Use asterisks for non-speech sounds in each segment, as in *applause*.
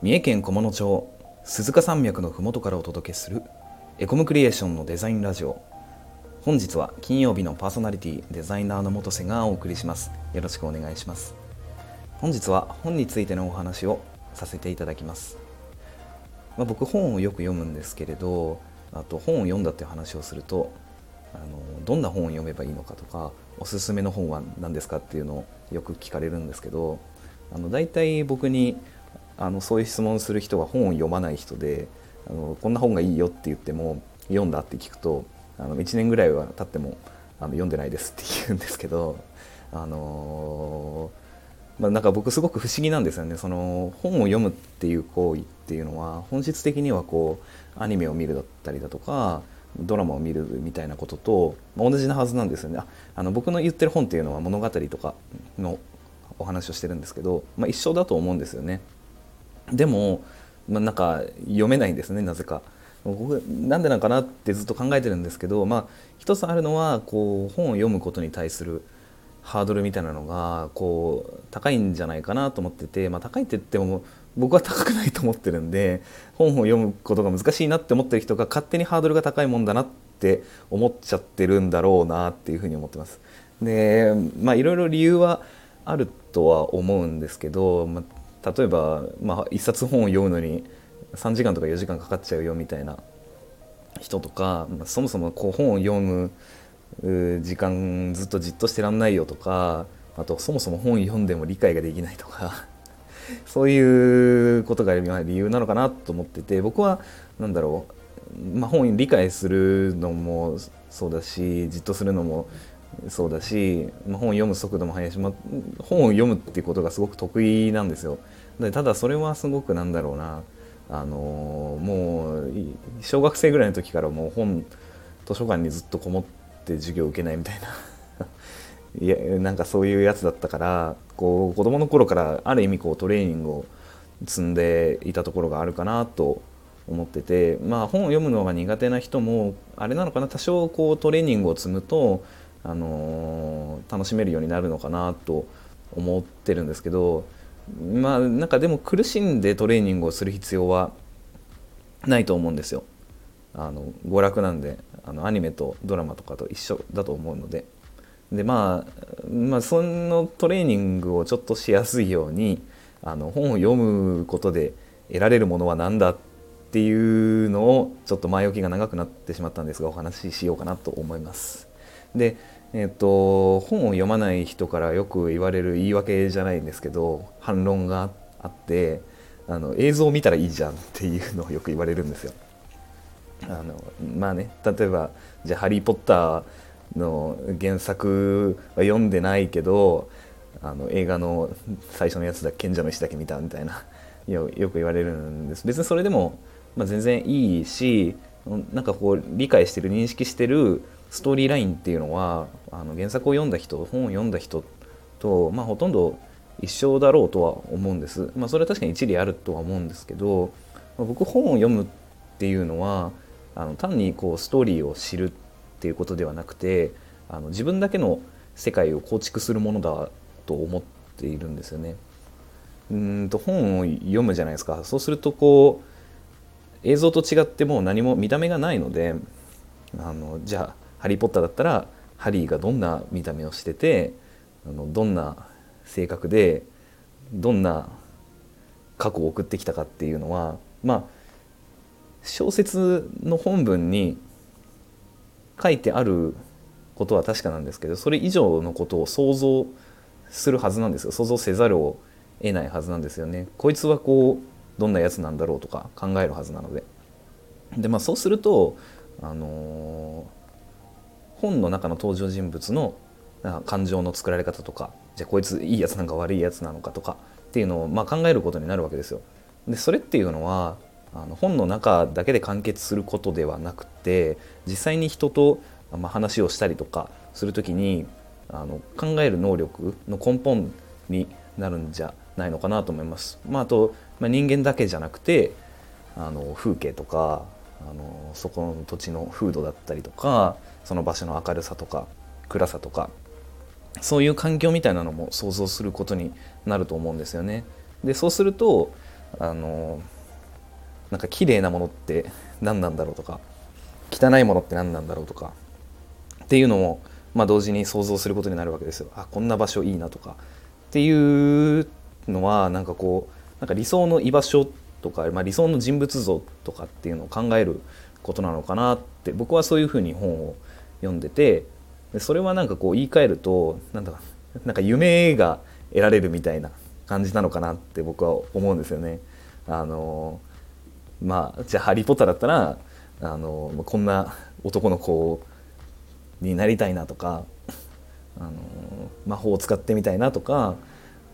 三重県菰野町鈴鹿山脈のふもとからお届けするエコムクリエーションのデザインラジオ。本日は金曜日のパーソナリティデザイナーの元瀬がお送りします。よろしくお願いします。本日は本についてのお話をさせていただきます、まあ、僕本をよく読むんですけれどあと本を読んだっていう話をするとあのどんな本を読めばいいのかとかおすすめの本は何ですかっていうのをよく聞かれるんですけどあの大体僕にあのそういう質問する人は本を読まない人であのこんな本がいいよって言っても読んだって聞くとあの1年ぐらいは経ってもあの読んでないですって言うんですけどあのー、まあ、なんか僕すごく不思議なんですよね。その本を読むっていう行為っていうのは本質的にはこうアニメを見るだったりだとかドラマを見るみたいなこととま同じなはずなんですよね。ああの僕の言ってる本っていうのは物語とかのお話をしてるんですけど、まあ、一緒だと思うんですよね。でも、まあ、なんか読めないんですねなぜか僕なんでなのかなってずっと考えてるんですけどまあ一つあるのはこう本を読むことに対するハードルみたいなのがこう高いんじゃないかなと思ってて、まあ、高いって言っても僕は高くないと思ってるんで本を読むことが難しいなって思ってる人が勝手にハードルが高いもんだなって思っちゃってるんだろうなっていうふうに思ってます。でまあいろいろ理由はあるとは思うんですけど、まあ、例えば、まあ、一冊本を読むのに3時間とか4時間かかっちゃうよみたいな人とか、まあ、そもそもこう本を読む時間ずっとじっとしてらんないよとかあとそもそも本読んでも理解ができないとか *laughs* そういうことが理由なのかなと思ってて僕は何だろう、まあ、本理解するのもそうだしじっとするのもそうだし、本を読む速度も速いし、ま、本を読むっていうことがすごく得意なんですよ。でただそれはすごくなんだろうなあのもう小学生ぐらいの時からもう本図書館にずっとこもって授業を受けないみたいな *laughs* いやなんかそういうやつだったからこう子供の頃からある意味こうトレーニングを積んでいたところがあるかなと思っててまあ本を読むのが苦手な人もあれなのかな多少こうトレーニングを積むとあの楽しめるようになるのかなと思ってるんですけどまあなんかでも苦しんでトレーニングをする必要はないと思うんですよ。あの娯楽なんであのアニメとドラマとかと一緒だと思うのでで、まあ、まあそのトレーニングをちょっとしやすいようにあの本を読むことで得られるものは何だっていうのをちょっと前置きが長くなってしまったんですがお話ししようかなと思います。でえーと、本を読まない人からよく言われる言い訳じゃないんですけど反論があってあの映像を見たらいいじゃんっていうのをよく言われるんですよ。あのまあね例えばじゃあ「ハリー・ポッター」の原作は読んでないけどあの映画の最初のやつだ賢者の石だけ見たみたいなよく言われるんです別にそれでも、まあ、全然いいしなんかこう理解してる認識してるストーリーラインっていうのはあの原作を読んだ人本を読んだ人と、まあ、ほとんど一緒だろうとは思うんです。まあ、それは確かに一理あるとは思うんですけど、まあ、僕本を読むっていうのはあの単にこうストーリーを知るっていうことではなくてあの自分だけの世界を構築するものだと思っているんですよね。うんと本を読むじゃないですかそうするとこう映像と違ってもう何も見た目がないのであのじゃあハリー・ポッターだったらハリーがどんな見た目をしててあのどんな性格でどんな過去を送ってきたかっていうのはまあ小説の本文に書いてあることは確かなんですけどそれ以上のことを想像するはずなんですよ想像せざるを得ないはずなんですよね。こいつはこうどんなやつなんだろうとか考えるはずなので。でまあそうするとあのー本の中の登場人物の感情の作られ方とかじゃあこいついいやつなんか悪いやつなのかとかっていうのをまあ考えることになるわけですよ。でそれっていうのはあの本の中だけで完結することではなくて実際に人と、まあ、話をしたりとかする時にあの考える能力の根本になるんじゃないのかなと思います。まあ、あと、まあ、人間だけじゃなくてあの風景とかあのそこの土地の風土だったりとかその場所の明るさとか暗さとかそういう環境みたいなのも想像することになると思うんですよね。でそうするとあのなんか綺麗なものって何なんだろうとか汚いものって何なんだろうとかっていうのも、まあ、同時に想像することになるわけですよ。あこんな場所いいなとかっていうのはなんかこうなんか理想の居場所とか、まあ、理想の人物像とかっていうのを考えることなのかなって僕はそういうふうに本を読んでてでそれはなんかこう言い換えるとなんだなんか夢が得られるみたいな感じなのかなって僕は思うんですよね。あのまあじゃあ「ハリー・ポッター」だったらあのこんな男の子になりたいなとかあの魔法を使ってみたいなとか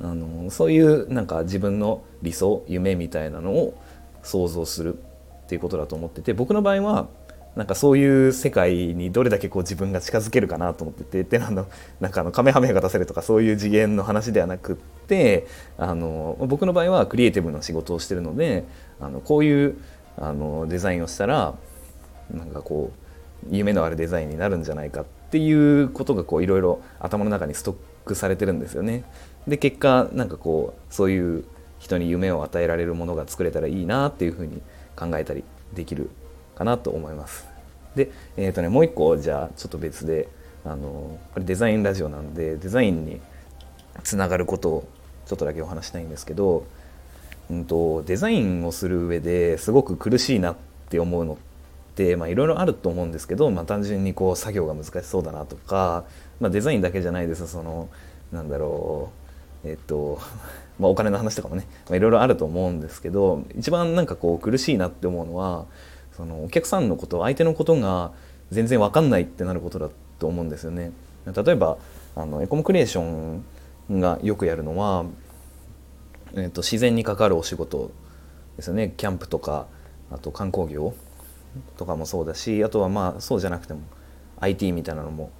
あのそういうなんか自分の理想夢みたいなのを想像するっていうことだと思ってて僕の場合はなんかそういう世界にどれだけこう自分が近づけるかなと思っててでなんなんかあのカメハメが出せるとかそういう次元の話ではなくってあの僕の場合はクリエイティブな仕事をしてるのであのこういうあのデザインをしたらなんかこう夢のあるデザインになるんじゃないかっていうことがいろいろ頭の中にストックされてるんですよね。で結果なんかこうそういう人に夢を与えられるものが作れたらいいなっていうふうに考えたりできるかなと思います。で、えーとね、もう一個じゃあちょっと別であのこれデザインラジオなんでデザインにつながることをちょっとだけお話したいんですけど、うんと、デザインをする上ですごく苦しいなって思うのっていろいろあると思うんですけど、まあ、単純にこう作業が難しそうだなとか、まあ、デザインだけじゃないですそのなんだろうえっと *laughs* ま、お金の話とかもねいろいろあると思うんですけど一番なんかこう苦しいなって思うのはそのお客さんのこと相手のことが全然分かんないってなることだと思うんですよね。例えばあのエコムクリエーションがよくやるのは、えーと、自然に関わるお仕事ですよねキャンプとかあと観光業とかもそうだしあとはまあそうじゃなくても IT みたいなのも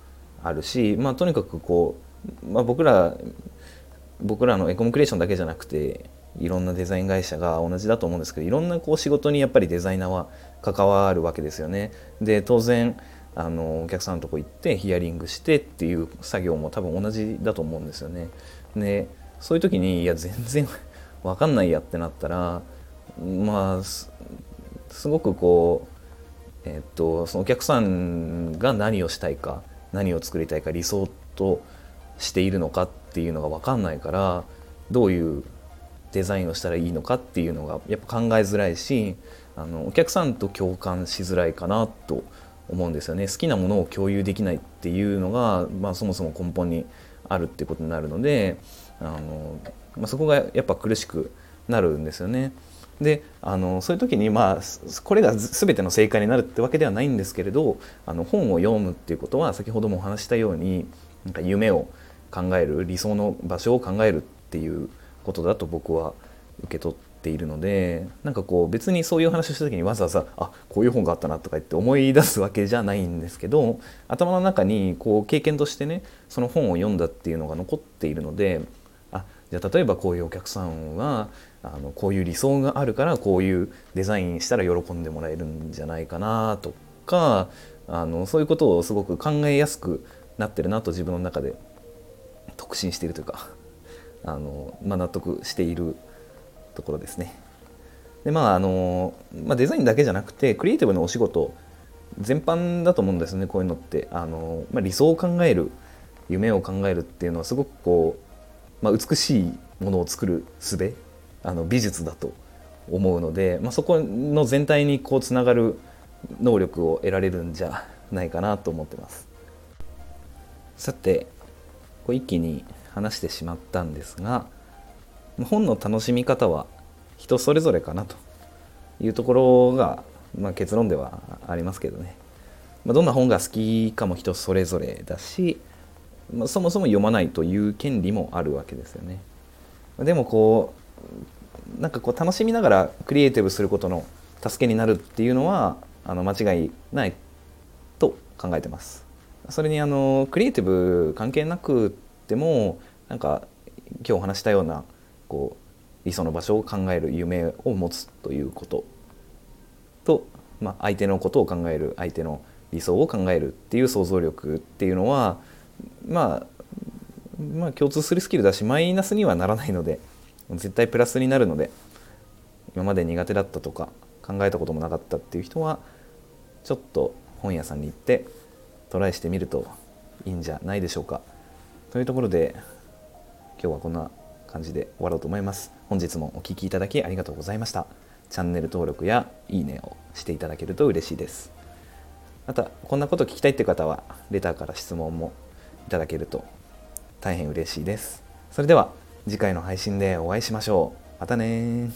あるし、まあ、とにかくこう、まあ、僕ら僕らのエコムクリエーションだけじゃなくていろんなデザイン会社が同じだと思うんですけどいろんなこう仕事にやっぱりデザイナーは関わるわけですよね。で当然あのお客さんのとこ行ってヒアリングしてっていう作業も多分同じだと思うんですよね。でそういう時にいや全然分かんないやってなったらまあすごくこうえっとそのお客さんが何をしたいか何を作りたいか理想としているのかっていうのが分かんないからどういうデザインをしたらいいのかっていうのがやっぱ考えづらいしあのお客さんと共感しづらいかなと思うんですよね好きなものを共有できないっていうのが、まあ、そもそも根本にあるってことになるのであの、まあ、そこがやっぱ苦しくなるんですよね。であのそういう時にまあこれが全ての正解になるってわけではないんですけれどあの本を読むっていうことは先ほどもお話したようになんか夢を考える理想の場所を考えるっていうことだと僕は受け取っているのでなんかこう別にそういう話をした時にわざわざあこういう本があったなとか言って思い出すわけじゃないんですけど頭の中にこう経験としてねその本を読んだっていうのが残っているのであじゃあ例えばこういうお客さんはあのこういう理想があるからこういうデザインしたら喜んでもらえるんじゃないかなとかあのそういうことをすごく考えやすくなってるなと自分の中で特進しているというか。あの、まあ、納得しているところですね。でまああのまあ、デザインだけじゃなくてクリエイティブのお仕事全般だと思うんですねこういうのってあの、まあ、理想を考える夢を考えるっていうのはすごくこう、まあ、美しいものを作る術あの美術だと思うので、まあ、そこの全体にこうつながる能力を得られるんじゃないかなと思ってます。さてこう一気に話してしまったんですが本の楽しみ方は人それぞれかなというところが、まあ、結論ではありますけどね、まあ、どんな本が好きかも人それぞれだし、まあ、そもそも読まないという権利もあるわけですよね。でもこうなんかこう楽しみながらクリエイティブすることの助けになるっていうのはあの間違いないと考えてます。それにあのクリエイティブ関係なくてもなんか今日話したようなこう理想の場所を考える夢を持つということ。と、まあ、相手のことを考える相手の理想を考えるっていう想像力っていうのは、まあ、まあ共通するスキルだしマイナスにはならないので絶対プラスになるので今まで苦手だったとか考えたこともなかったっていう人はちょっと本屋さんに行ってトライしてみるといいんじゃないでしょうか。というところで今日はこんな感じで終わろうと思います。本日もお聴きいただきありがとうございました。チャンネル登録やいいねをしていただけると嬉しいです。またこんなこと聞きたいって方はレターから質問もいただけると大変嬉しいです。それでは次回の配信でお会いしましょう。またね